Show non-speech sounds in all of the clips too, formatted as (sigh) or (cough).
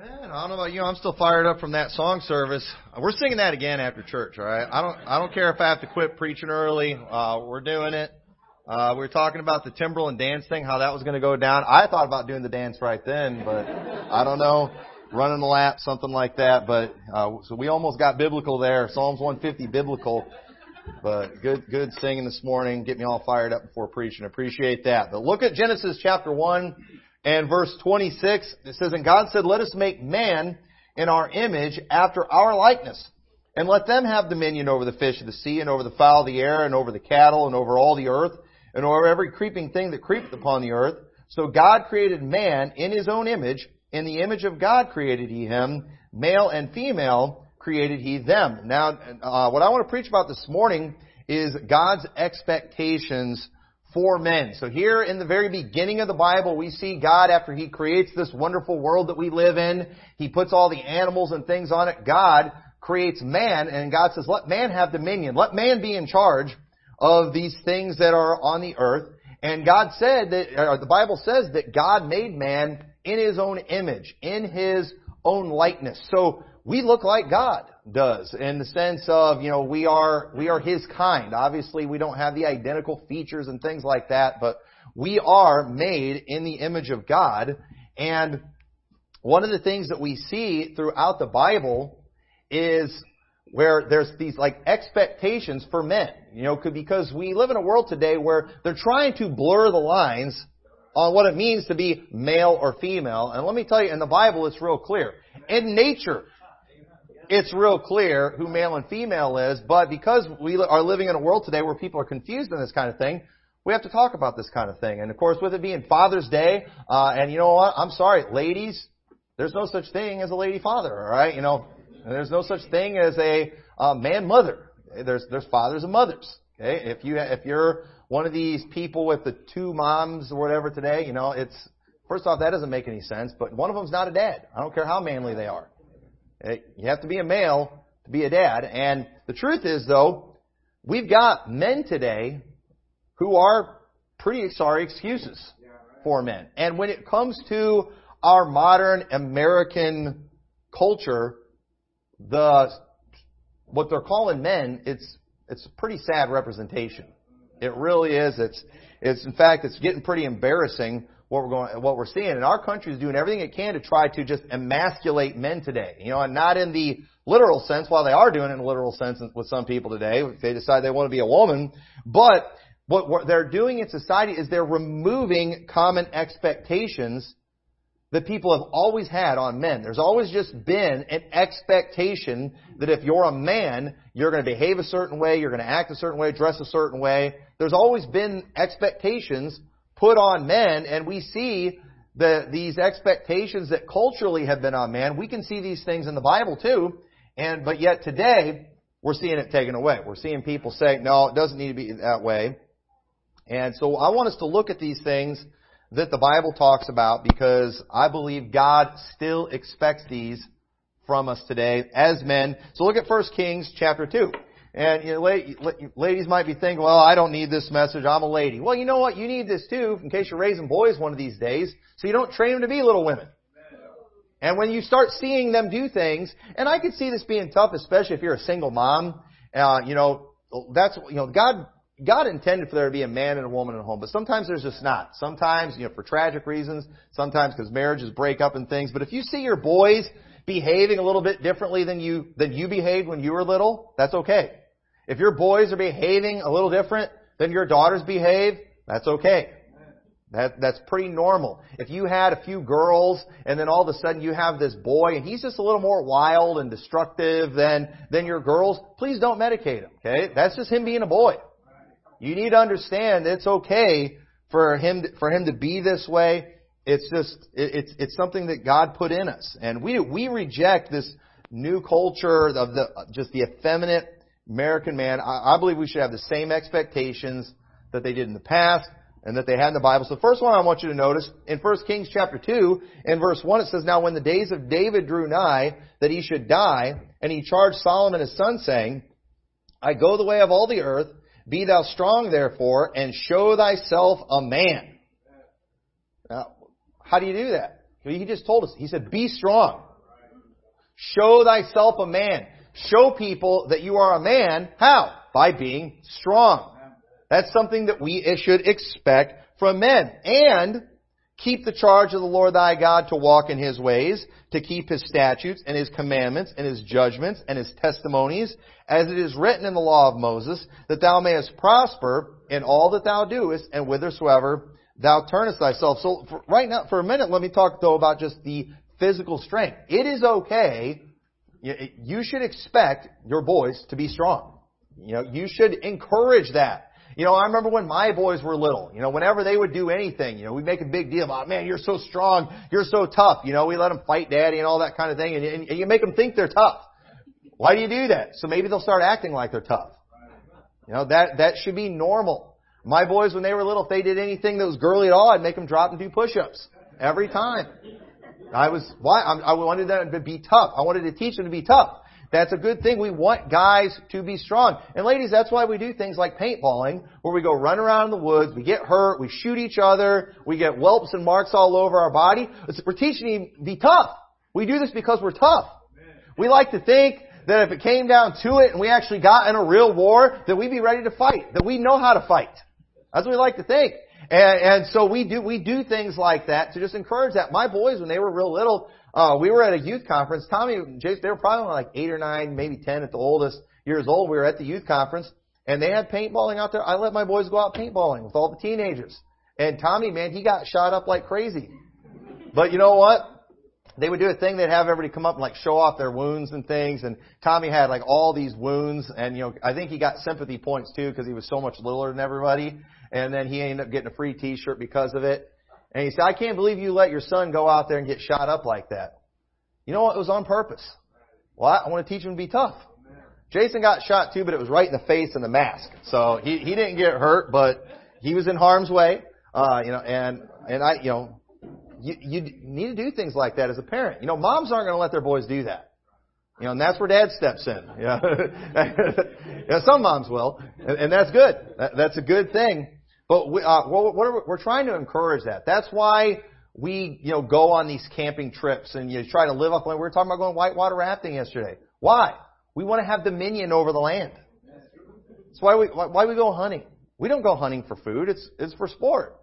Amen. I don't know about you. I'm still fired up from that song service. We're singing that again after church. All right. I don't. I don't care if I have to quit preaching early. Uh, we're doing it. Uh, we were talking about the Timberland dance thing, how that was going to go down. I thought about doing the dance right then, but I don't know, running the lap, something like that. But uh, so we almost got biblical there. Psalms 150 biblical. But good, good singing this morning. Get me all fired up before preaching. Appreciate that. But look at Genesis chapter 1 and verse 26. It says, And God said, Let us make man in our image after our likeness. And let them have dominion over the fish of the sea and over the fowl of the air and over the cattle and over all the earth and over every creeping thing that creepeth upon the earth. So God created man in his own image. In the image of God created he him. Male and female created he them. Now, uh, what I want to preach about this morning is God's expectations for men. So here in the very beginning of the Bible, we see God after He creates this wonderful world that we live in. He puts all the animals and things on it. God creates man and God says, let man have dominion. Let man be in charge of these things that are on the earth. And God said that, or the Bible says that God made man in His own image, in His own likeness. So we look like God does in the sense of, you know, we are, we are His kind. Obviously we don't have the identical features and things like that, but we are made in the image of God. And one of the things that we see throughout the Bible is where there's these like expectations for men, you know, because we live in a world today where they're trying to blur the lines on what it means to be male or female. And let me tell you, in the Bible, it's real clear. In nature, it's real clear who male and female is, but because we are living in a world today where people are confused in this kind of thing, we have to talk about this kind of thing. And of course, with it being Father's Day, uh, and you know what? I'm sorry, ladies, there's no such thing as a lady father, alright? You know, there's no such thing as a uh, man mother. There's, there's fathers and mothers. Okay? If you, if you're one of these people with the two moms or whatever today, you know, it's, first off, that doesn't make any sense, but one of them's not a dad. I don't care how manly they are. Uh, you have to be a male to be a dad. And the truth is, though, we've got men today who are pretty sorry excuses for men. And when it comes to our modern American culture, the what they're calling men, it's it's a pretty sad representation. It really is. It's it's in fact it's getting pretty embarrassing what we're going, what we're seeing. And our country is doing everything it can to try to just emasculate men today. You know, and not in the literal sense, while they are doing it in a literal sense with some people today, if they decide they want to be a woman. But what, what they're doing in society is they're removing common expectations that people have always had on men. There's always just been an expectation that if you're a man, you're going to behave a certain way, you're going to act a certain way, dress a certain way. There's always been expectations put on men, and we see the, these expectations that culturally have been on man. We can see these things in the Bible too, and but yet today we're seeing it taken away. We're seeing people say, no, it doesn't need to be that way. And so I want us to look at these things that the Bible talks about because I believe God still expects these from us today as men. So look at 1 Kings chapter 2. And you know, ladies might be thinking, well, I don't need this message. I'm a lady. Well, you know what? You need this too, in case you're raising boys one of these days, so you don't train them to be little women. And when you start seeing them do things, and I could see this being tough, especially if you're a single mom. Uh, you know, that's you know, God God intended for there to be a man and a woman in a home, but sometimes there's just not. Sometimes, you know, for tragic reasons. Sometimes because marriages break up and things. But if you see your boys behaving a little bit differently than you than you behaved when you were little, that's okay. If your boys are behaving a little different than your daughters behave, that's okay. That, that's pretty normal. If you had a few girls and then all of a sudden you have this boy and he's just a little more wild and destructive than, than your girls, please don't medicate him, okay? That's just him being a boy. You need to understand it's okay for him, for him to be this way. It's just, it, it's, it's something that God put in us. And we, we reject this new culture of the, just the effeminate American man, I, I believe we should have the same expectations that they did in the past and that they had in the Bible. So the first one I want you to notice, in 1 Kings chapter 2, in verse 1, it says, Now when the days of David drew nigh, that he should die, and he charged Solomon his son, saying, I go the way of all the earth, be thou strong therefore, and show thyself a man. Now, how do you do that? He just told us, he said, be strong. Show thyself a man. Show people that you are a man. How? By being strong. That's something that we should expect from men. And keep the charge of the Lord thy God to walk in his ways, to keep his statutes and his commandments and his judgments and his testimonies, as it is written in the law of Moses, that thou mayest prosper in all that thou doest and whithersoever thou turnest thyself. So right now, for a minute, let me talk though about just the physical strength. It is okay. You should expect your boys to be strong. You know, you should encourage that. You know, I remember when my boys were little, you know, whenever they would do anything, you know, we'd make a big deal about, man, you're so strong, you're so tough. You know, we let them fight daddy and all that kind of thing, and, and, and you make them think they're tough. Why do you do that? So maybe they'll start acting like they're tough. You know, that, that should be normal. My boys, when they were little, if they did anything that was girly at all, I'd make them drop and do push-ups. Every time. I was, why? I wanted them to be tough. I wanted to teach them to be tough. That's a good thing. We want guys to be strong. And ladies, that's why we do things like paintballing, where we go run around in the woods, we get hurt, we shoot each other, we get whelps and marks all over our body. It's We're teaching you to be tough. We do this because we're tough. We like to think that if it came down to it and we actually got in a real war, that we'd be ready to fight, that we know how to fight. That's what we like to think. And, and so we do, we do things like that to just encourage that. My boys, when they were real little, uh, we were at a youth conference. Tommy Jason, they were probably like eight or nine, maybe ten at the oldest years old. We were at the youth conference and they had paintballing out there. I let my boys go out paintballing with all the teenagers. And Tommy, man, he got shot up like crazy. But you know what? They would do a thing. They'd have everybody come up and like show off their wounds and things. And Tommy had like all these wounds. And you know, I think he got sympathy points too because he was so much littler than everybody. And then he ended up getting a free T-shirt because of it. And he said, I can't believe you let your son go out there and get shot up like that. You know what? It was on purpose. Well, I want to teach him to be tough. Jason got shot too, but it was right in the face and the mask. So he, he didn't get hurt, but he was in harm's way. Uh, you know, and, and I, you know, you, you need to do things like that as a parent. You know, moms aren't going to let their boys do that. You know, and that's where dad steps in. (laughs) Yeah. yeah some moms will, and, and that's good. That, that's a good thing. But we, uh, what are, we're trying to encourage that. That's why we, you know, go on these camping trips and you try to live up. We were talking about going whitewater rafting yesterday. Why? We want to have dominion over the land. That's why we why we go hunting. We don't go hunting for food. It's it's for sport.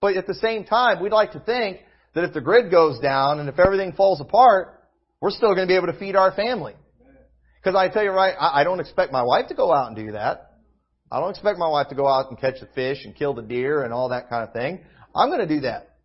But at the same time, we'd like to think that if the grid goes down and if everything falls apart, we're still going to be able to feed our family. Because I tell you right, I, I don't expect my wife to go out and do that. I don't expect my wife to go out and catch the fish and kill the deer and all that kind of thing. I'm going to do that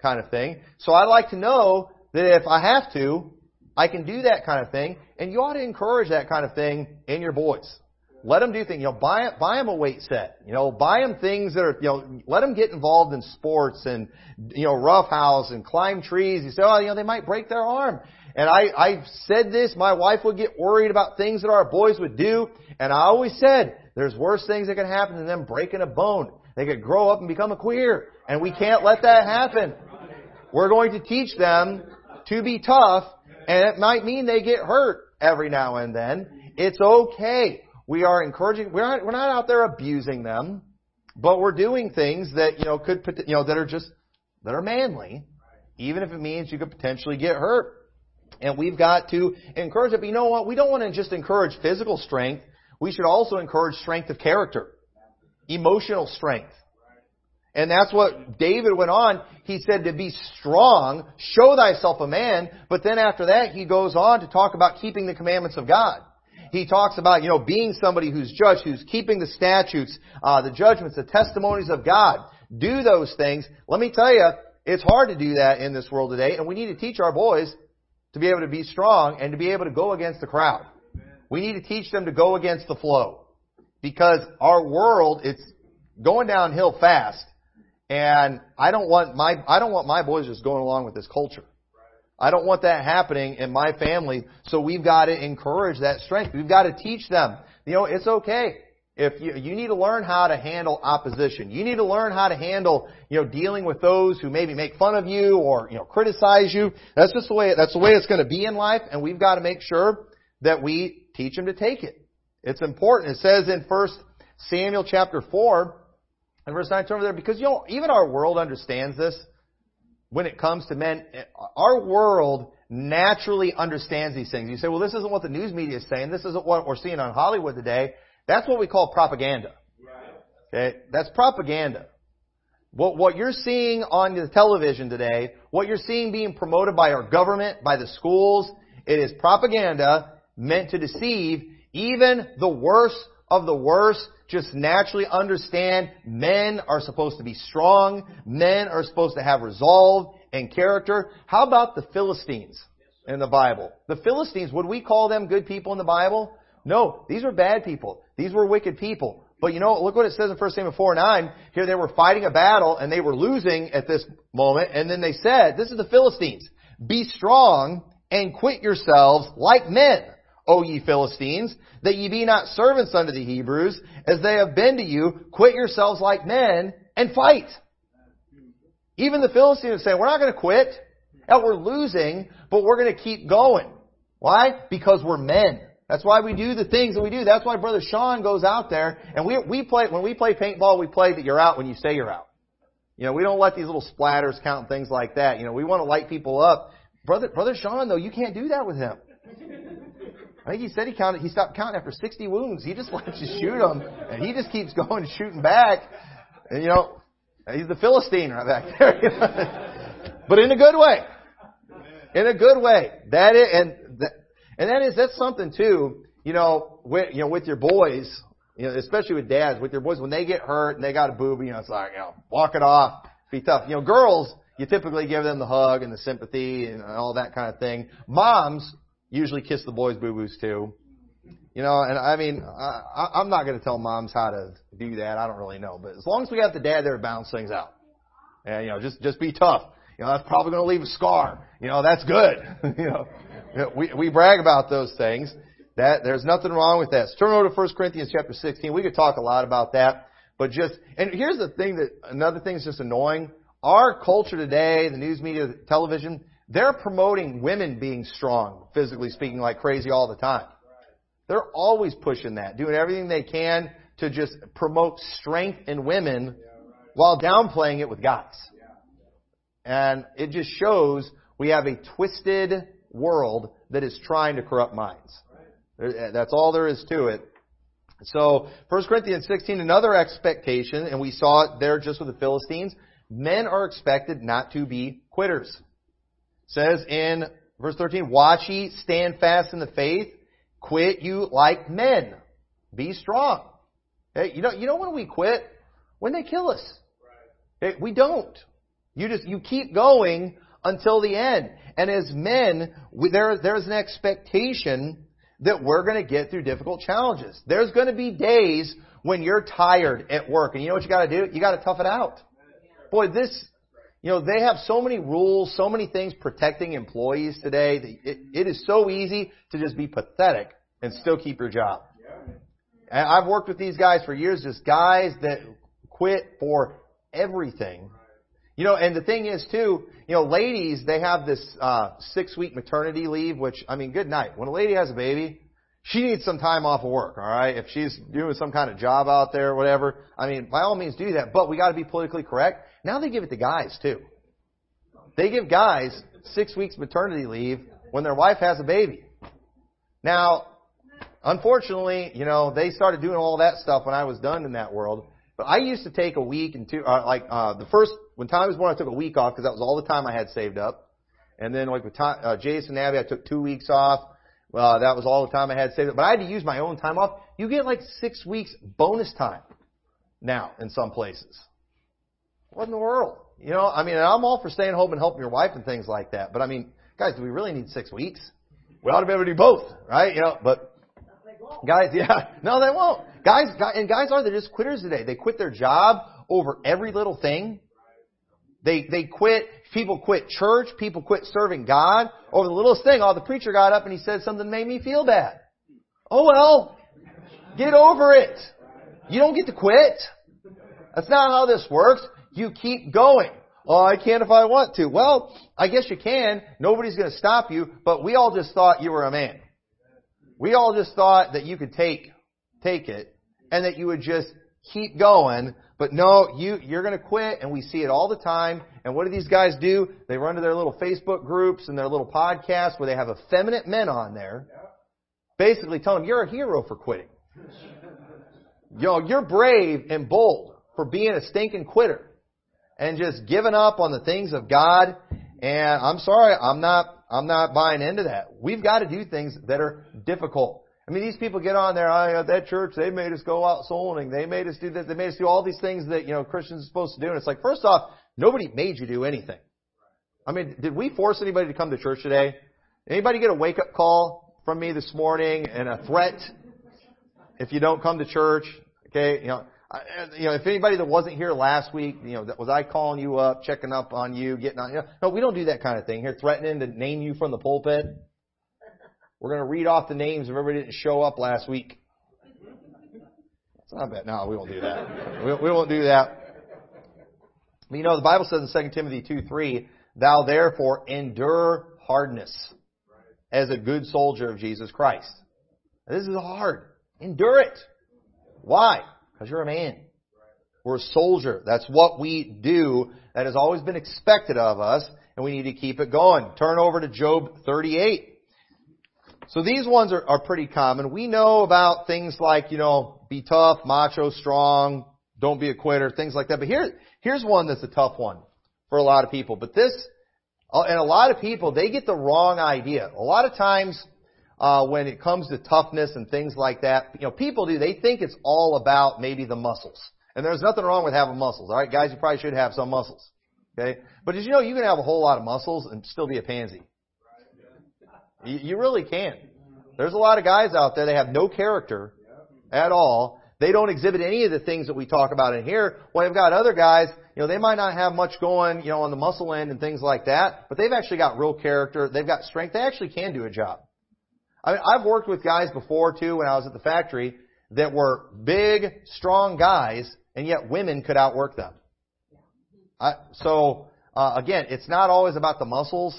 kind of thing. So I like to know that if I have to, I can do that kind of thing. And you ought to encourage that kind of thing in your boys. Let them do things. You know, buy buy them a weight set. You know, buy them things that are. You know, let them get involved in sports and you know roughhouse and climb trees. You say, oh, you know, they might break their arm. And I I've said this. My wife would get worried about things that our boys would do, and I always said, there's worse things that can happen than them breaking a bone. They could grow up and become a queer. And we can't let that happen. We're going to teach them to be tough, and it might mean they get hurt every now and then. It's okay. We are encouraging, we're not, we're not out there abusing them, but we're doing things that, you know, could, you know, that are just, that are manly, even if it means you could potentially get hurt. And we've got to encourage it. But you know what? We don't want to just encourage physical strength we should also encourage strength of character, emotional strength. And that's what David went on. He said to be strong, show thyself a man, but then after that he goes on to talk about keeping the commandments of God. He talks about, you know, being somebody who's judged, who's keeping the statutes, uh, the judgments, the testimonies of God. Do those things. Let me tell you, it's hard to do that in this world today, and we need to teach our boys to be able to be strong and to be able to go against the crowd. We need to teach them to go against the flow. Because our world, it's going downhill fast. And I don't want my, I don't want my boys just going along with this culture. I don't want that happening in my family. So we've got to encourage that strength. We've got to teach them. You know, it's okay. If you, you need to learn how to handle opposition. You need to learn how to handle, you know, dealing with those who maybe make fun of you or, you know, criticize you. That's just the way, that's the way it's going to be in life. And we've got to make sure that we teach them to take it. It's important. It says in 1 Samuel chapter 4 and verse 9, turn over there, because you know, even our world understands this when it comes to men. Our world naturally understands these things. You say, well, this isn't what the news media is saying. This isn't what we're seeing on Hollywood today. That's what we call propaganda. Okay? That's propaganda. What, what you're seeing on the television today, what you're seeing being promoted by our government, by the schools, it is propaganda meant to deceive even the worst of the worst. Just naturally understand men are supposed to be strong. Men are supposed to have resolve and character. How about the Philistines in the Bible? The Philistines, would we call them good people in the Bible? No, these were bad people. These were wicked people. But you know, look what it says in 1 Samuel 4 9. Here they were fighting a battle and they were losing at this moment. And then they said, this is the Philistines. Be strong and quit yourselves like men, O ye Philistines, that ye be not servants unto the Hebrews, as they have been to you. Quit yourselves like men and fight. Even the Philistines saying, we're not going to quit. And we're losing, but we're going to keep going. Why? Because we're men. That's why we do the things that we do. That's why Brother Sean goes out there and we, we play, when we play paintball, we play that you're out when you say you're out. You know, we don't let these little splatters count and things like that. You know, we want to light people up. Brother, Brother Sean though, you can't do that with him. I think he said he counted, he stopped counting after 60 wounds. He just (laughs) lets you shoot them and he just keeps (laughs) going and shooting back. And you know, he's the Philistine right back there. (laughs) but in a good way. In a good way. That is, and and that is, that's something too, you know, with, you know, with your boys, you know, especially with dads, with your boys, when they get hurt and they got a boob, you know, it's like, you know, walk it off, be tough. You know, girls, you typically give them the hug and the sympathy and all that kind of thing. Moms usually kiss the boys' boo-boos too. You know, and I mean, I, I'm not going to tell moms how to do that. I don't really know, but as long as we got the dad there to balance things out, and you know, just just be tough. You know, that's probably going to leave a scar. You know, that's good. (laughs) you know, we, we brag about those things. That there's nothing wrong with that. So turn over to 1 Corinthians chapter 16. We could talk a lot about that, but just and here's the thing that another thing is just annoying. Our culture today, the news media, the television, they're promoting women being strong, physically speaking, like crazy all the time. They're always pushing that, doing everything they can to just promote strength in women while downplaying it with guys. And it just shows we have a twisted world that is trying to corrupt minds. That's all there is to it. So, 1 Corinthians 16, another expectation, and we saw it there just with the Philistines. Men are expected not to be quitters. It says in verse 13, Watch ye, stand fast in the faith, quit you like men. Be strong. Hey, you know, you know when we quit? When they kill us. Hey, we don't. You just, you keep going until the end. And as men, we, there, there's an expectation that we're going to get through difficult challenges. There's going to be days when you're tired at work, and you know what you got to do? You got to tough it out. Boy, this, you know, they have so many rules, so many things protecting employees today. That it, it is so easy to just be pathetic and still keep your job. I've worked with these guys for years, just guys that quit for everything you know, and the thing is too, you know, ladies, they have this uh, six week maternity leave, which, I mean, good night. When a lady has a baby, she needs some time off of work, alright? If she's doing some kind of job out there whatever, I mean, by all means do that, but we gotta be politically correct. Now they give it to guys too. They give guys six weeks maternity leave when their wife has a baby. Now, unfortunately, you know, they started doing all that stuff when I was done in that world. But I used to take a week and two, uh, like, uh, the first, when Tommy was born, I took a week off because that was all the time I had saved up. And then like with Tom, uh, Jason Abby, I took two weeks off. Uh, that was all the time I had saved up. But I had to use my own time off. You get like six weeks bonus time now in some places. What in the world? You know, I mean, I'm all for staying home and helping your wife and things like that. But I mean, guys, do we really need six weeks? We ought to be able to do both, right? You know, but guys, (laughs) yeah, no, they won't. Guys, and guys are, they're just quitters today. They quit their job over every little thing. They, they quit, people quit church, people quit serving God over the littlest thing. Oh, the preacher got up and he said something that made me feel bad. Oh well, get over it. You don't get to quit. That's not how this works. You keep going. Oh, I can't if I want to. Well, I guess you can. Nobody's going to stop you, but we all just thought you were a man. We all just thought that you could take, take it and that you would just keep going But no, you, you're gonna quit and we see it all the time. And what do these guys do? They run to their little Facebook groups and their little podcasts where they have effeminate men on there. Basically telling them, you're a hero for quitting. Yo, you're brave and bold for being a stinking quitter and just giving up on the things of God. And I'm sorry, I'm not, I'm not buying into that. We've got to do things that are difficult. I mean, these people get on there, oh, at that church, they made us go out soul. They made us do this. They made us do all these things that, you know, Christians are supposed to do. And it's like, first off, nobody made you do anything. I mean, did we force anybody to come to church today? Anybody get a wake up call from me this morning and a threat if you don't come to church? Okay, you know, you know, if anybody that wasn't here last week, you know, was I calling you up, checking up on you, getting on, you know, no, we don't do that kind of thing here, threatening to name you from the pulpit. We're going to read off the names of everybody that didn't show up last week. It's not bad. No, we won't do that. We, we won't do that. But you know, the Bible says in 2 Timothy 2, 3, Thou therefore endure hardness as a good soldier of Jesus Christ. This is hard. Endure it. Why? Because you're a man. We're a soldier. That's what we do. That has always been expected of us, and we need to keep it going. Turn over to Job 38. So these ones are, are pretty common. We know about things like, you know, be tough, macho, strong, don't be a quitter, things like that. But here, here's one that's a tough one for a lot of people. But this, uh, and a lot of people, they get the wrong idea. A lot of times, uh, when it comes to toughness and things like that, you know, people do, they think it's all about maybe the muscles. And there's nothing wrong with having muscles. Alright, guys, you probably should have some muscles. Okay? But did you know you can have a whole lot of muscles and still be a pansy? You, really can't. There's a lot of guys out there, they have no character at all. They don't exhibit any of the things that we talk about in here. Well, you've got other guys, you know, they might not have much going, you know, on the muscle end and things like that, but they've actually got real character. They've got strength. They actually can do a job. I mean, I've worked with guys before too when I was at the factory that were big, strong guys, and yet women could outwork them. I, so uh, again, it's not always about the muscles,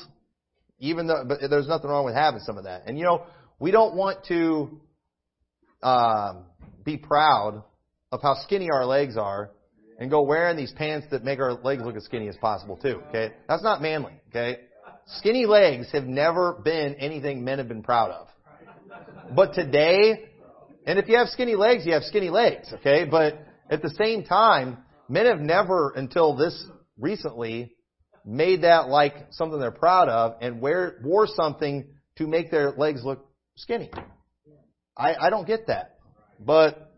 even though, but there's nothing wrong with having some of that. And you know, we don't want to um, be proud of how skinny our legs are and go wearing these pants that make our legs look as skinny as possible too. Okay, that's not manly. Okay, skinny legs have never been anything men have been proud of. But today, and if you have skinny legs, you have skinny legs, okay? But at the same time, men have never until this recently made that like something they're proud of and wear, wore something to make their legs look skinny. I, I don't get that. But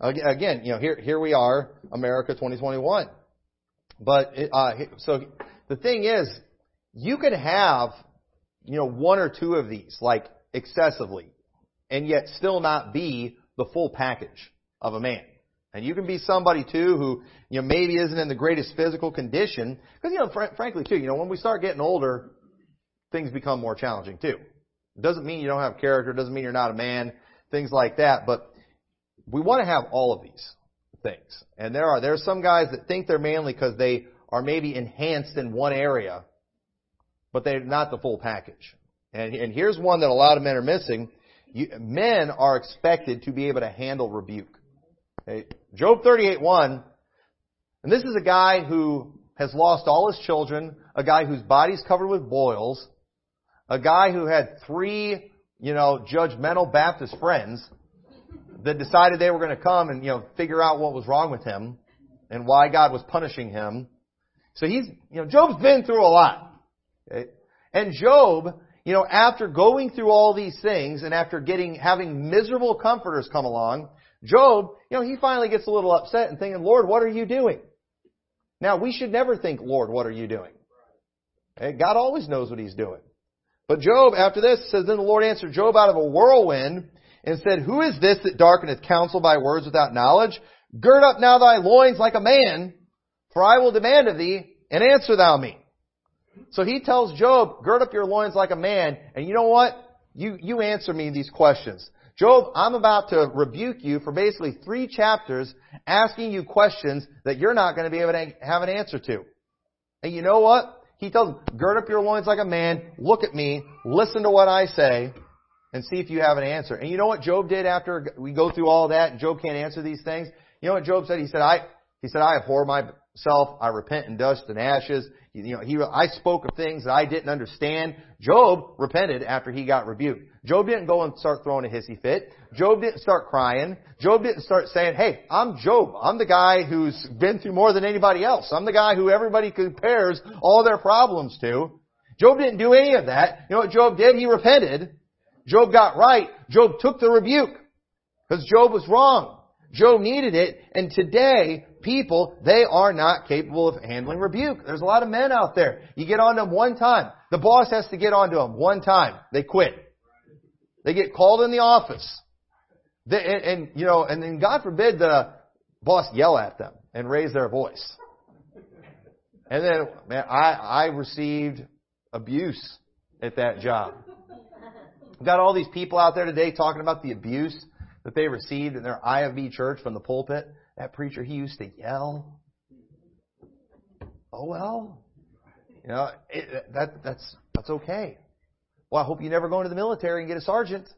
again, you know, here, here we are, America 2021. But, it, uh, so the thing is, you can have, you know, one or two of these, like excessively and yet still not be the full package of a man. And you can be somebody too who, you know, maybe isn't in the greatest physical condition. Because, you know, fr- frankly too, you know, when we start getting older, things become more challenging too. It doesn't mean you don't have character, doesn't mean you're not a man, things like that. But we want to have all of these things. And there are, there are some guys that think they're manly because they are maybe enhanced in one area, but they're not the full package. And, and here's one that a lot of men are missing you, men are expected to be able to handle rebuke. Okay? Job 38:1, and this is a guy who has lost all his children, a guy whose body's covered with boils, a guy who had three, you know, judgmental Baptist friends that decided they were going to come and, you know, figure out what was wrong with him and why God was punishing him. So he's, you know, Job's been through a lot. Okay? And Job you know, after going through all these things and after getting, having miserable comforters come along, Job, you know, he finally gets a little upset and thinking, Lord, what are you doing? Now, we should never think, Lord, what are you doing? Okay? God always knows what he's doing. But Job, after this, says, Then the Lord answered Job out of a whirlwind and said, Who is this that darkeneth counsel by words without knowledge? Gird up now thy loins like a man, for I will demand of thee, and answer thou me. So he tells Job, gird up your loins like a man, and you know what? You, you answer me these questions. Job, I'm about to rebuke you for basically three chapters asking you questions that you're not going to be able to have an answer to. And you know what? He tells him, gird up your loins like a man, look at me, listen to what I say, and see if you have an answer. And you know what Job did after we go through all that and Job can't answer these things? You know what Job said? He said, I, He said, I abhor myself. I repent in dust and ashes. You know, he, I spoke of things that I didn't understand. Job repented after he got rebuked. Job didn't go and start throwing a hissy fit. Job didn't start crying. Job didn't start saying, hey, I'm Job. I'm the guy who's been through more than anybody else. I'm the guy who everybody compares all their problems to. Job didn't do any of that. You know what Job did? He repented. Job got right. Job took the rebuke. Because Job was wrong. Job needed it. And today, people, they are not capable of handling rebuke. There's a lot of men out there. You get on them one time. The boss has to get onto them one time. They quit. They get called in the office. They, and, and, you know, and then God forbid the boss yell at them and raise their voice. And then, man, I, I received abuse at that job. Got all these people out there today talking about the abuse that they received in their IFB church from the pulpit. That preacher, he used to yell. Oh well, you know it, that that's that's okay. Well, I hope you never go into the military and get a sergeant.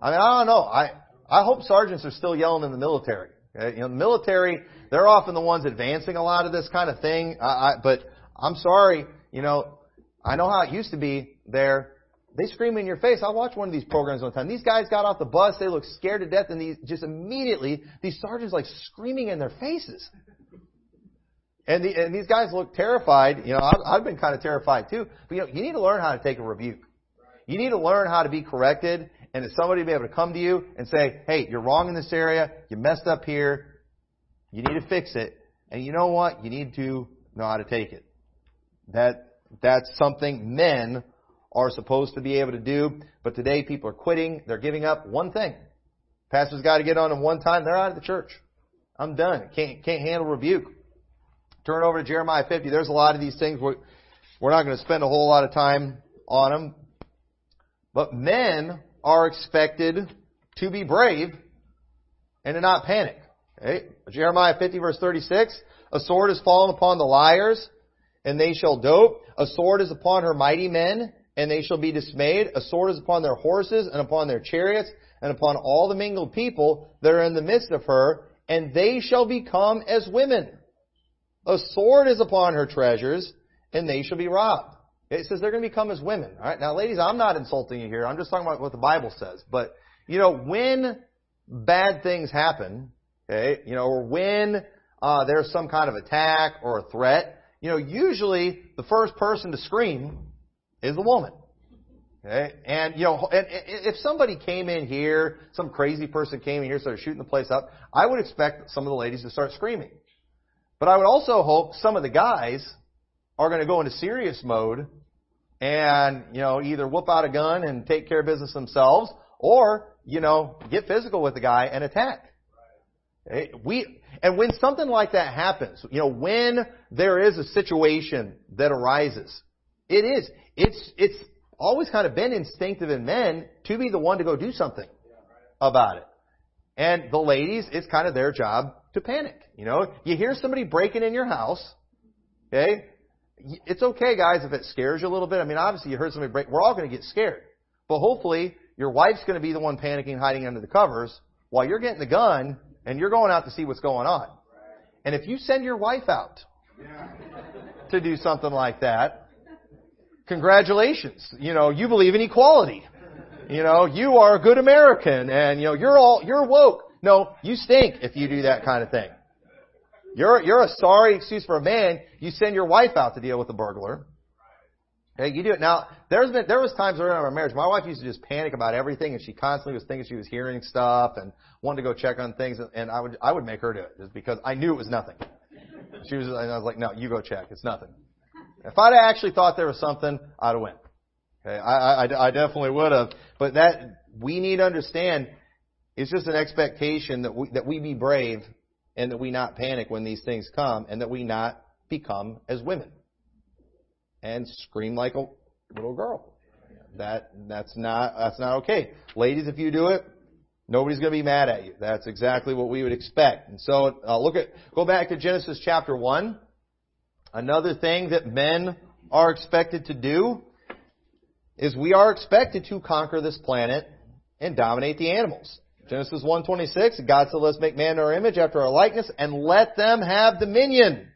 I mean, I don't know. I I hope sergeants are still yelling in the military. Okay? You know, the military, they're often the ones advancing a lot of this kind of thing. I, I, but I'm sorry, you know, I know how it used to be there. They scream in your face. I watched one of these programs one time. These guys got off the bus. They looked scared to death, and these just immediately these sergeants like screaming in their faces. And, the, and these guys look terrified. You know, I've, I've been kind of terrified too. But you know, you need to learn how to take a rebuke. You need to learn how to be corrected, and that somebody be able to come to you and say, "Hey, you're wrong in this area. You messed up here. You need to fix it." And you know what? You need to know how to take it. That that's something men are supposed to be able to do. But today people are quitting. They're giving up one thing. Pastor's got to get on them one time. They're out of the church. I'm done. Can't, can't handle rebuke. Turn over to Jeremiah 50. There's a lot of these things. We're, we're not going to spend a whole lot of time on them. But men are expected to be brave and to not panic. Okay? Jeremiah 50 verse 36. A sword is fallen upon the liars and they shall dope. A sword is upon her mighty men and they shall be dismayed. A sword is upon their horses and upon their chariots and upon all the mingled people that are in the midst of her, and they shall become as women. A sword is upon her treasures, and they shall be robbed. It says they're going to become as women. All right, now, ladies, I'm not insulting you here. I'm just talking about what the Bible says. But you know, when bad things happen, okay, you know, or when uh, there's some kind of attack or a threat, you know, usually the first person to scream is the woman. Okay? And, you know, and if somebody came in here, some crazy person came in here, started shooting the place up, I would expect some of the ladies to start screaming. But I would also hope some of the guys are going to go into serious mode and, you know, either whoop out a gun and take care of business themselves or, you know, get physical with the guy and attack. Okay? Eh, we, and when something like that happens, you know, when there is a situation that arises, it is. It's, it's always kind of been instinctive in men to be the one to go do something about it. And the ladies, it's kind of their job to panic. You know, you hear somebody breaking in your house, okay? It's okay, guys, if it scares you a little bit. I mean, obviously you heard somebody break, we're all going to get scared. But hopefully, your wife's going to be the one panicking, hiding under the covers, while you're getting the gun and you're going out to see what's going on. And if you send your wife out to do something like that, congratulations. You know, you believe in equality. You know, you are a good American and, you know, you're all, you're woke. No, you stink if you do that kind of thing. You're, you're a sorry excuse for a man. You send your wife out to deal with a burglar. Okay, you do it. Now, there's been, there was times during our marriage, my wife used to just panic about everything and she constantly was thinking she was hearing stuff and wanted to go check on things and I would, I would make her do it just because I knew it was nothing. She was, and I was like, no, you go check. It's nothing. If I'd actually thought there was something, I'd have went. Okay, I, I, I definitely would have. But that we need to understand it's just an expectation that we that we be brave and that we not panic when these things come and that we not become as women and scream like a little girl. That that's not that's not okay. Ladies, if you do it, nobody's going to be mad at you. That's exactly what we would expect. And so uh, look at go back to Genesis chapter one. Another thing that men are expected to do is we are expected to conquer this planet and dominate the animals. Genesis 1:26, God said, "Let's make man in our image after our likeness, and let them have dominion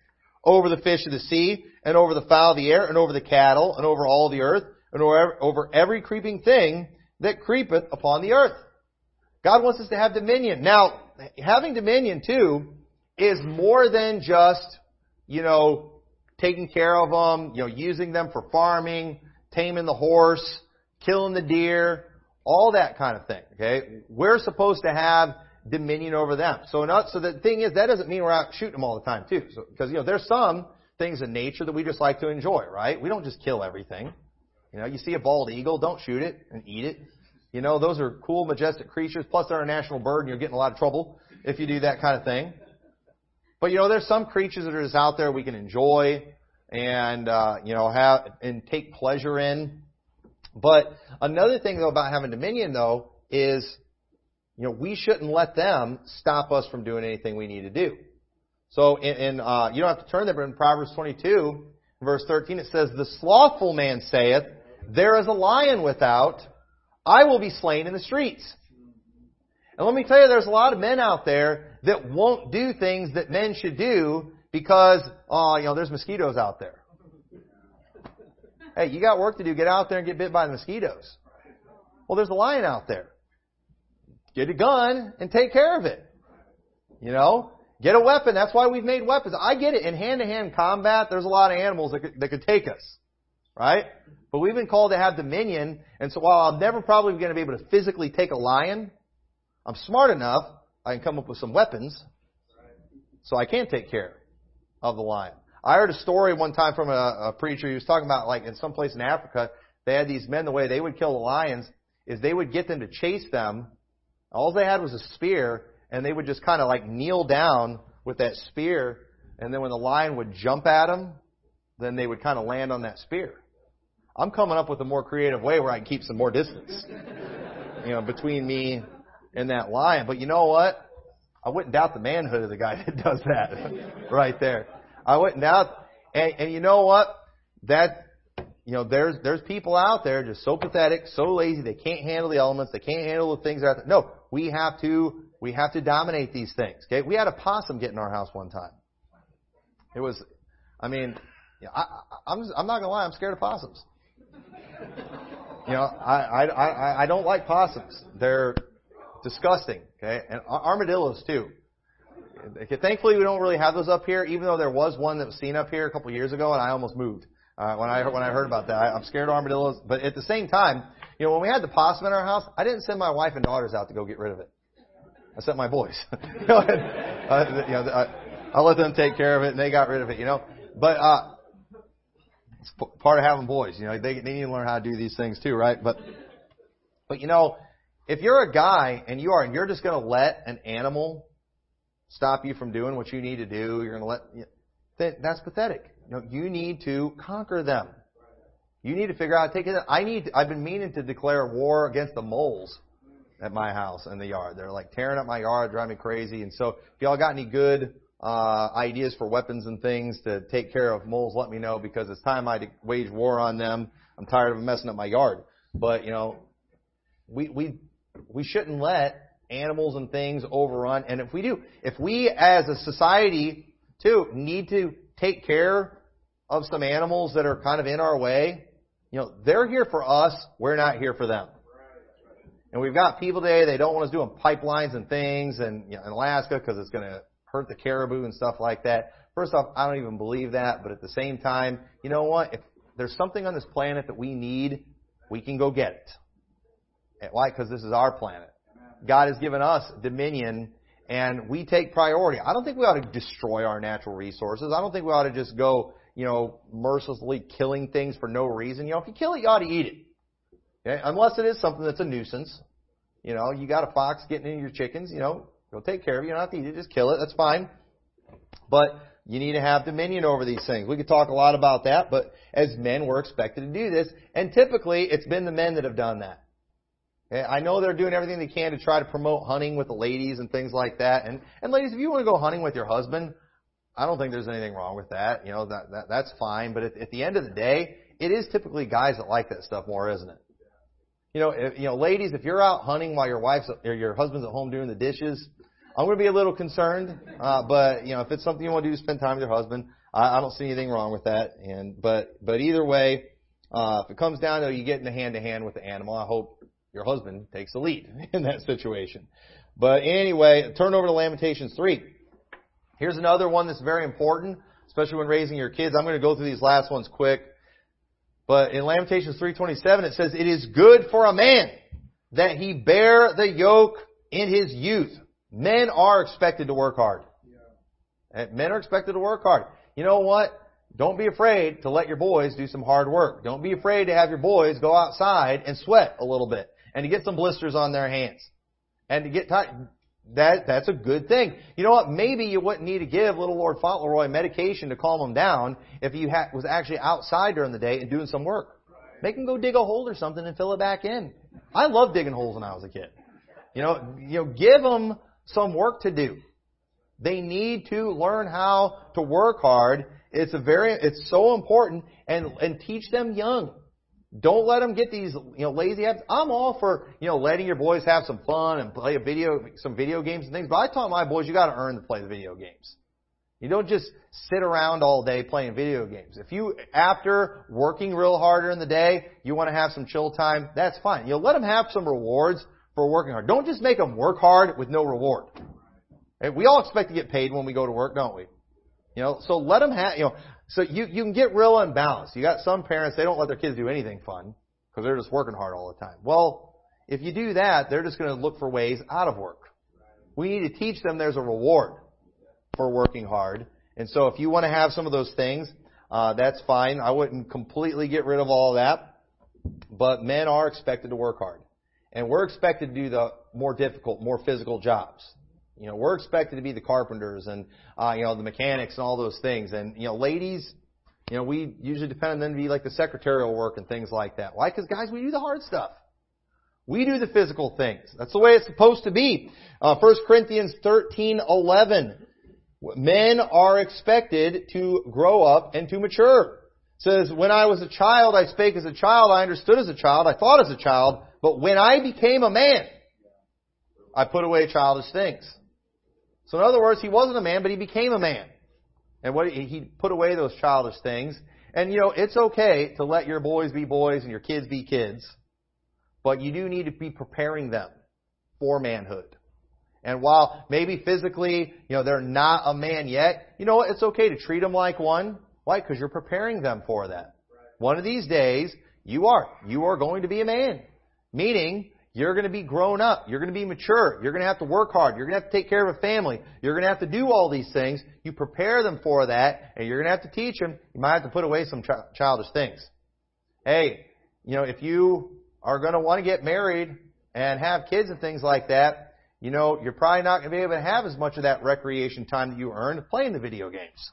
over the fish of the sea, and over the fowl of the air, and over the cattle, and over all the earth, and over, every creeping thing that creepeth upon the earth." God wants us to have dominion. Now, having dominion too is more than just, you know, taking care of them, you know, using them for farming, taming the horse, killing the deer, all that kind of thing. Okay, we're supposed to have dominion over them. So, not, so the thing is, that doesn't mean we're out shooting them all the time too. Because you know, there's some things in nature that we just like to enjoy, right? We don't just kill everything. You know, you see a bald eagle, don't shoot it and eat it. You know, those are cool, majestic creatures. Plus, they're a national bird, and you'll get in a lot of trouble if you do that kind of thing. But you know, there's some creatures that are just out there we can enjoy and uh, you know have and take pleasure in. But another thing though about having dominion though is, you know, we shouldn't let them stop us from doing anything we need to do. So in, in uh, you don't have to turn there, but in Proverbs 22, verse 13, it says, "The slothful man saith, There is a lion without; I will be slain in the streets." And let me tell you, there's a lot of men out there that won't do things that men should do because, oh, you know, there's mosquitoes out there. Hey, you got work to do. Get out there and get bit by the mosquitoes. Well, there's a lion out there. Get a gun and take care of it. You know? Get a weapon. That's why we've made weapons. I get it. In hand-to-hand combat, there's a lot of animals that could, that could take us. Right? But we've been called to have dominion. And so while I'm never probably going to be able to physically take a lion, I'm smart enough, I can come up with some weapons so I can take care of the lion. I heard a story one time from a, a preacher. He was talking about like in some place in Africa, they had these men. The way they would kill the lions is they would get them to chase them. All they had was a spear, and they would just kind of like kneel down with that spear, and then when the lion would jump at them, then they would kind of land on that spear. I'm coming up with a more creative way where I can keep some more distance, (laughs) you know, between me and that lion. But you know what? I wouldn't doubt the manhood of the guy (laughs) that does that (laughs) right there. I wouldn't doubt. And, and you know what? That you know, there's there's people out there just so pathetic, so lazy, they can't handle the elements, they can't handle the things that. Are, no, we have to we have to dominate these things. Okay, we had a possum get in our house one time. It was, I mean, I, I'm just, I'm not gonna lie, I'm scared of possums. You know, I I I, I don't like possums. They're disgusting. Okay, and armadillos too. Thankfully, we don't really have those up here, even though there was one that was seen up here a couple years ago, and I almost moved uh, when I when I heard about that. I, I'm scared of armadillos, but at the same time, you know, when we had the possum in our house, I didn't send my wife and daughters out to go get rid of it. I sent my boys. (laughs) uh, you know I, I let them take care of it, and they got rid of it. You know, but uh, it's part of having boys. You know, they they need to learn how to do these things too, right? But but you know, if you're a guy and you are and you're just going to let an animal stop you from doing what you need to do, you're going to let, that's pathetic. You know, you need to conquer them. You need to figure out, take it, I need, I've been meaning to declare war against the moles at my house in the yard. They're like tearing up my yard, driving me crazy. And so if y'all got any good, uh, ideas for weapons and things to take care of moles, let me know because it's time I wage war on them. I'm tired of messing up my yard. But, you know, we, we, we shouldn't let animals and things overrun. And if we do, if we as a society too need to take care of some animals that are kind of in our way, you know, they're here for us. We're not here for them. And we've got people today, they don't want us doing pipelines and things and, you know, in Alaska because it's going to hurt the caribou and stuff like that. First off, I don't even believe that, but at the same time, you know what? If there's something on this planet that we need, we can go get it. Why? Because this is our planet. God has given us dominion and we take priority. I don't think we ought to destroy our natural resources. I don't think we ought to just go, you know, mercilessly killing things for no reason. You know, if you kill it, you ought to eat it. Okay? Unless it is something that's a nuisance. You know, you got a fox getting in your chickens, you know, go take care of it. You don't have to eat it, just kill it. That's fine. But you need to have dominion over these things. We could talk a lot about that, but as men, we're expected to do this. And typically, it's been the men that have done that. I know they're doing everything they can to try to promote hunting with the ladies and things like that. And and ladies, if you want to go hunting with your husband, I don't think there's anything wrong with that. You know that, that that's fine. But at, at the end of the day, it is typically guys that like that stuff more, isn't it? You know, if, you know, ladies, if you're out hunting while your wife's or your husband's at home doing the dishes, I'm going to be a little concerned. Uh, but you know, if it's something you want to do, spend time with your husband. I, I don't see anything wrong with that. And but but either way, uh, if it comes down to you getting the hand to hand with the animal, I hope your husband takes the lead (laughs) in that situation. But anyway, turn over to Lamentations three. Here's another one that's very important, especially when raising your kids. I'm going to go through these last ones quick. But in Lamentations 3:27 it says, "It is good for a man that he bear the yoke in his youth." Men are expected to work hard. Yeah. Men are expected to work hard. You know what? Don't be afraid to let your boys do some hard work. Don't be afraid to have your boys go outside and sweat a little bit and to get some blisters on their hands and to get tight. That that's a good thing. You know what? Maybe you wouldn't need to give little Lord Fauntleroy medication to calm him down if he ha- was actually outside during the day and doing some work. Make him go dig a hole or something and fill it back in. I loved digging holes when I was a kid. You know, you know, give them some work to do. They need to learn how to work hard. It's a very, it's so important and, and teach them young. Don't let them get these, you know, lazy habits. I'm all for, you know, letting your boys have some fun and play a video, some video games and things. But I taught my boys you got to earn to play the video games. You don't just sit around all day playing video games. If you, after working real harder in the day, you want to have some chill time, that's fine. You know, let them have some rewards for working hard. Don't just make them work hard with no reward. We all expect to get paid when we go to work, don't we? You know, so let them have, you know, so you, you can get real unbalanced. You got some parents, they don't let their kids do anything fun because they're just working hard all the time. Well, if you do that, they're just going to look for ways out of work. We need to teach them there's a reward for working hard. And so if you want to have some of those things, uh, that's fine. I wouldn't completely get rid of all of that. But men are expected to work hard. And we're expected to do the more difficult, more physical jobs. You know, we're expected to be the carpenters and, uh, you know, the mechanics and all those things. And, you know, ladies, you know, we usually depend on them to be like the secretarial work and things like that. Why? Because guys, we do the hard stuff. We do the physical things. That's the way it's supposed to be. Uh, 1 Corinthians 13:11. Men are expected to grow up and to mature. It says, when I was a child, I spake as a child, I understood as a child, I thought as a child, but when I became a man, I put away childish things. So in other words, he wasn't a man, but he became a man. And what he put away those childish things. And you know, it's okay to let your boys be boys and your kids be kids, but you do need to be preparing them for manhood. And while maybe physically, you know, they're not a man yet, you know what? It's okay to treat them like one. Why? Because you're preparing them for that. One of these days, you are. You are going to be a man. Meaning, you're going to be grown up. You're going to be mature. You're going to have to work hard. You're going to have to take care of a family. You're going to have to do all these things. You prepare them for that, and you're going to have to teach them. You might have to put away some childish things. Hey, you know, if you are going to want to get married and have kids and things like that, you know, you're probably not going to be able to have as much of that recreation time that you earned playing the video games.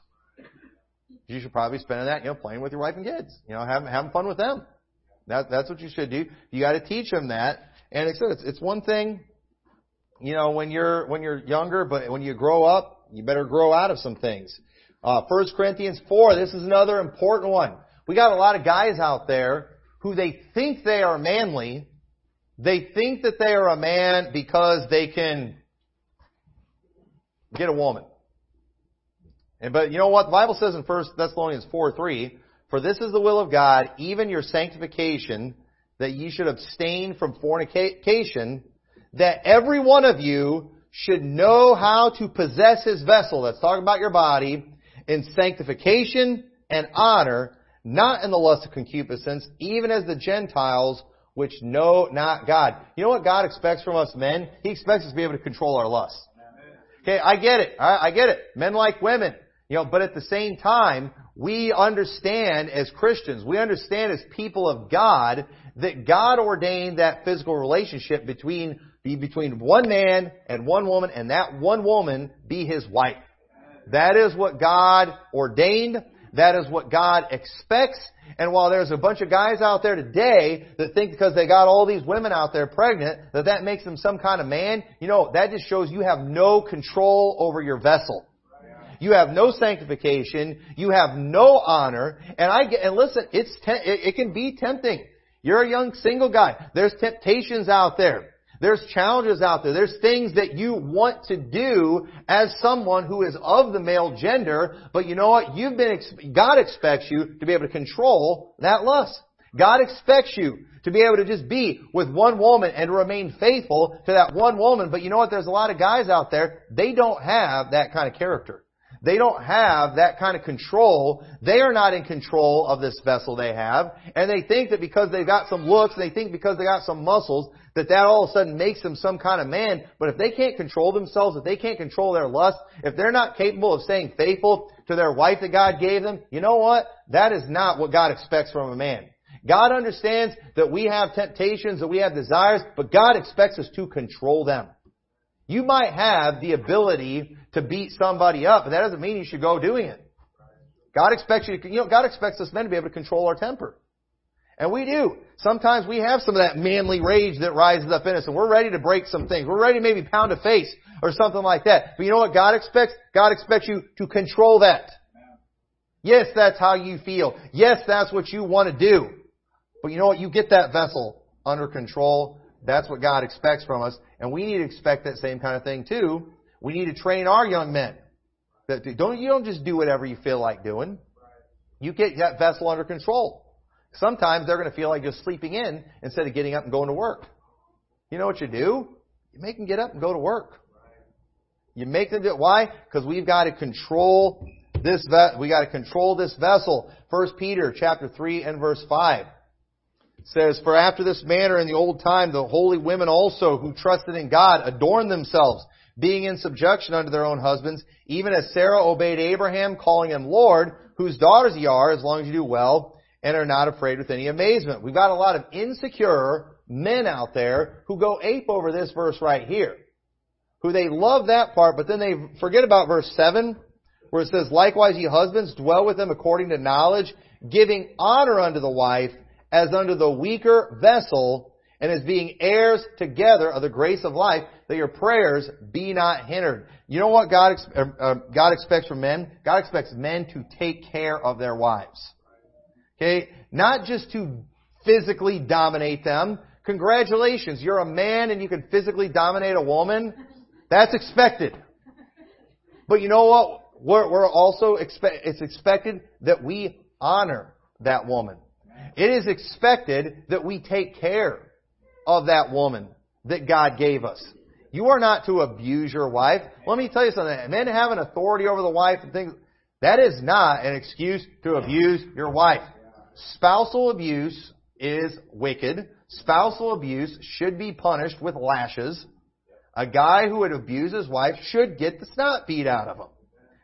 You should probably spend that, you know, playing with your wife and kids. You know, having having fun with them. That, that's what you should do. You got to teach them that. And it's, it's, it's one thing, you know, when you're, when you're younger, but when you grow up, you better grow out of some things. Uh, 1 Corinthians 4, this is another important one. We got a lot of guys out there who they think they are manly. They think that they are a man because they can get a woman. And, but you know what? The Bible says in 1 Thessalonians 4, 3, for this is the will of God, even your sanctification, that ye should abstain from fornication, that every one of you should know how to possess his vessel, that's talking about your body, in sanctification and honor, not in the lust of concupiscence, even as the Gentiles which know not God. You know what God expects from us men? He expects us to be able to control our lust. Okay, I get it. I, I get it. Men like women. You know, but at the same time, we understand as Christians, we understand as people of God that God ordained that physical relationship between be between one man and one woman and that one woman be his wife. That is what God ordained. That is what God expects. And while there's a bunch of guys out there today that think because they got all these women out there pregnant that that makes them some kind of man, you know, that just shows you have no control over your vessel. You have no sanctification. You have no honor. And I get, and listen, it's, te- it, it can be tempting. You're a young single guy. There's temptations out there. There's challenges out there. There's things that you want to do as someone who is of the male gender, but you know what? You've been, God expects you to be able to control that lust. God expects you to be able to just be with one woman and remain faithful to that one woman. But you know what? There's a lot of guys out there, they don't have that kind of character. They don't have that kind of control. They are not in control of this vessel they have. And they think that because they've got some looks, they think because they got some muscles, that that all of a sudden makes them some kind of man. But if they can't control themselves, if they can't control their lust, if they're not capable of staying faithful to their wife that God gave them, you know what? That is not what God expects from a man. God understands that we have temptations, that we have desires, but God expects us to control them. You might have the ability to beat somebody up, but that doesn't mean you should go doing it. God expects you to, you know, God expects us men to be able to control our temper. And we do. Sometimes we have some of that manly rage that rises up in us and we're ready to break some things. We're ready to maybe pound a face or something like that. But you know what God expects? God expects you to control that. Yes, that's how you feel. Yes, that's what you want to do. But you know what? You get that vessel under control that's what God expects from us. And we need to expect that same kind of thing too. We need to train our young men. That don't, you don't just do whatever you feel like doing. You get that vessel under control. Sometimes they're going to feel like just sleeping in instead of getting up and going to work. You know what you do? You make them get up and go to work. You make them do it. Why? Because we've got to control this. We got to control this vessel. First Peter chapter three and verse five says, For after this manner in the old time, the holy women also who trusted in God adorned themselves, being in subjection unto their own husbands, even as Sarah obeyed Abraham, calling him Lord, whose daughters ye are, as long as you do well, and are not afraid with any amazement. We've got a lot of insecure men out there who go ape over this verse right here. Who they love that part, but then they forget about verse 7, where it says, Likewise ye husbands, dwell with them according to knowledge, giving honor unto the wife, as unto the weaker vessel, and as being heirs together of the grace of life, that your prayers be not hindered. You know what God, uh, God expects from men? God expects men to take care of their wives. Okay? Not just to physically dominate them. Congratulations, you're a man and you can physically dominate a woman. That's expected. But you know what? We're, we're also expect, it's expected that we honor that woman. It is expected that we take care of that woman that God gave us. You are not to abuse your wife. Let me tell you something. Men have an authority over the wife and things. That is not an excuse to abuse your wife. Spousal abuse is wicked. Spousal abuse should be punished with lashes. A guy who would abuse his wife should get the snot beat out of him.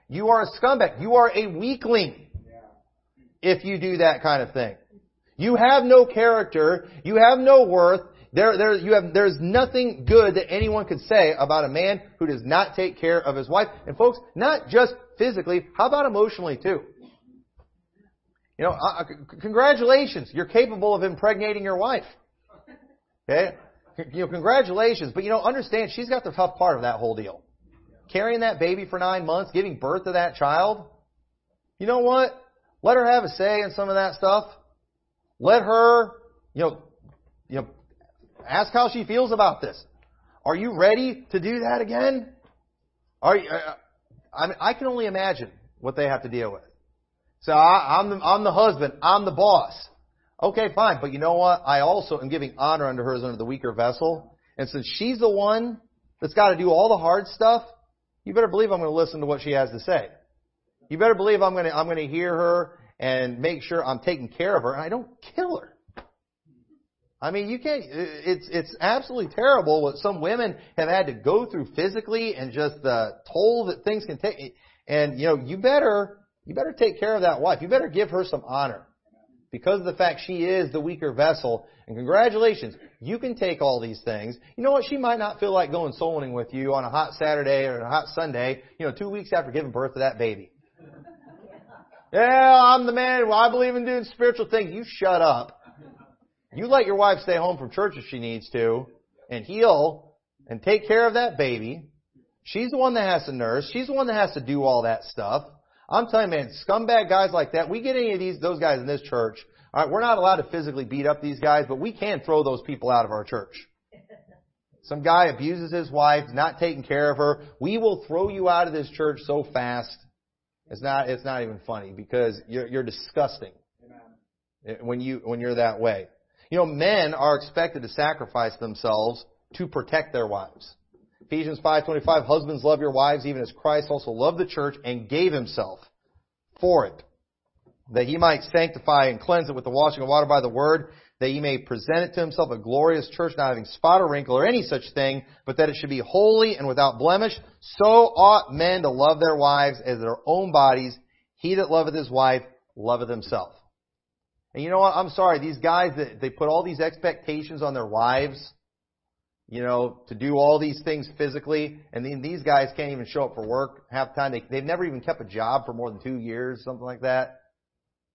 You are a scumbag. You are a weakling if you do that kind of thing. You have no character. You have no worth. There, there, you have, there's nothing good that anyone could say about a man who does not take care of his wife. And folks, not just physically, how about emotionally too? You know, uh, congratulations. You're capable of impregnating your wife. Okay? You know, congratulations. But you know, understand she's got the tough part of that whole deal. Carrying that baby for nine months, giving birth to that child. You know what? Let her have a say in some of that stuff. Let her, you know, you know, ask how she feels about this. Are you ready to do that again? Are you, uh, I mean, I can only imagine what they have to deal with. So I, I'm the, I'm the husband. I'm the boss. Okay, fine. But you know what? I also am giving honor unto her as unto the weaker vessel. And since she's the one that's got to do all the hard stuff, you better believe I'm going to listen to what she has to say. You better believe I'm going to, I'm going to hear her and make sure I'm taking care of her and I don't kill her. I mean, you can't, uh, it's, it's absolutely terrible what some women have had to go through physically and just the toll that things can take. And, you know, you better, you better take care of that wife. You better give her some honor. Because of the fact she is the weaker vessel. And congratulations, you can take all these things. You know what? She might not feel like going soul winning with you on a hot Saturday or a hot Sunday, you know, two weeks after giving birth to that baby. (laughs) Yeah, I'm the man. Well, I believe in doing spiritual things. You shut up. You let your wife stay home from church if she needs to and heal and take care of that baby. She's the one that has to nurse. She's the one that has to do all that stuff. I'm telling you, man, scumbag guys like that, we get any of these, those guys in this church, All right, we're not allowed to physically beat up these guys, but we can throw those people out of our church. (laughs) Some guy abuses his wife, not taking care of her. We will throw you out of this church so fast. It's not, it's not even funny because you're, you're disgusting when you, when you're that way. You know, men are expected to sacrifice themselves to protect their wives. Ephesians 5:25 Husbands love your wives even as Christ also loved the church and gave himself for it that he might sanctify and cleanse it with the washing of water by the word that he may present it to himself a glorious church not having spot or wrinkle or any such thing but that it should be holy and without blemish. So ought men to love their wives as their own bodies. He that loveth his wife loveth himself and you know what I'm sorry these guys that they put all these expectations on their wives you know, to do all these things physically, and then these guys can't even show up for work half the time. They, they've never even kept a job for more than two years, something like that.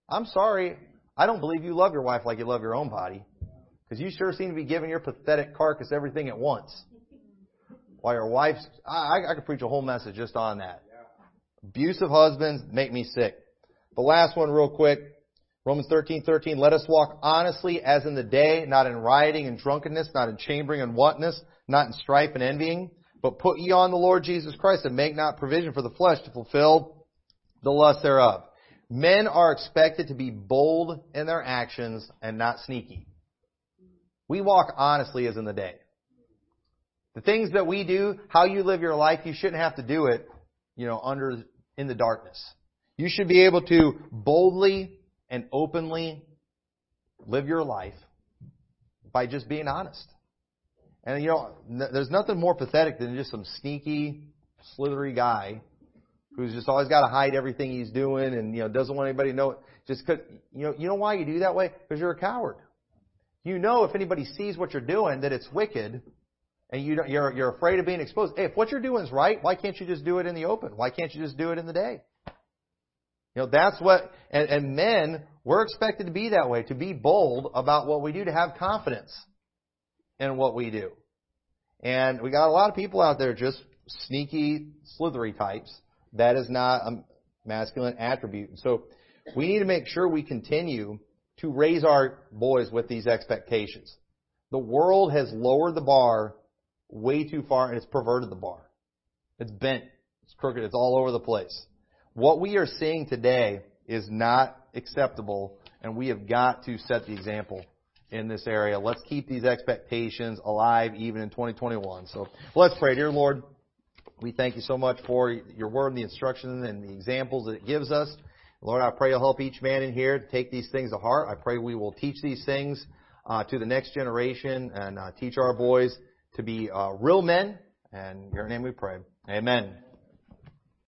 I'm sorry. I don't believe you love your wife like you love your own body. Because you sure seem to be giving your pathetic carcass everything at once. While your wife's, I, I could preach a whole message just on that. Abusive husbands make me sick. The last one real quick. Romans 13:13, let us walk honestly as in the day, not in rioting and drunkenness, not in chambering and wantonness, not in strife and envying, but put ye on the Lord Jesus Christ and make not provision for the flesh to fulfill the lust thereof. Men are expected to be bold in their actions and not sneaky. We walk honestly as in the day. The things that we do, how you live your life, you shouldn't have to do it, you know, under, in the darkness. You should be able to boldly and openly live your life by just being honest. And you know, there's nothing more pathetic than just some sneaky, slithery guy who's just always got to hide everything he's doing and you know doesn't want anybody to know. It. Just cause you know, you know why you do that way? Because you're a coward. You know if anybody sees what you're doing that it's wicked, and you don't, you're you're afraid of being exposed. Hey, if what you're doing is right, why can't you just do it in the open? Why can't you just do it in the day? You know, that's what, and, and men, we're expected to be that way, to be bold about what we do, to have confidence in what we do. And we got a lot of people out there just sneaky, slithery types. That is not a masculine attribute. So we need to make sure we continue to raise our boys with these expectations. The world has lowered the bar way too far and it's perverted the bar. It's bent. It's crooked. It's all over the place. What we are seeing today is not acceptable, and we have got to set the example in this area. Let's keep these expectations alive even in 2021. So let's pray. Dear Lord, we thank you so much for your word and the instruction and the examples that it gives us. Lord, I pray you'll help each man in here to take these things to heart. I pray we will teach these things uh, to the next generation and uh, teach our boys to be uh, real men. And in your name we pray. Amen.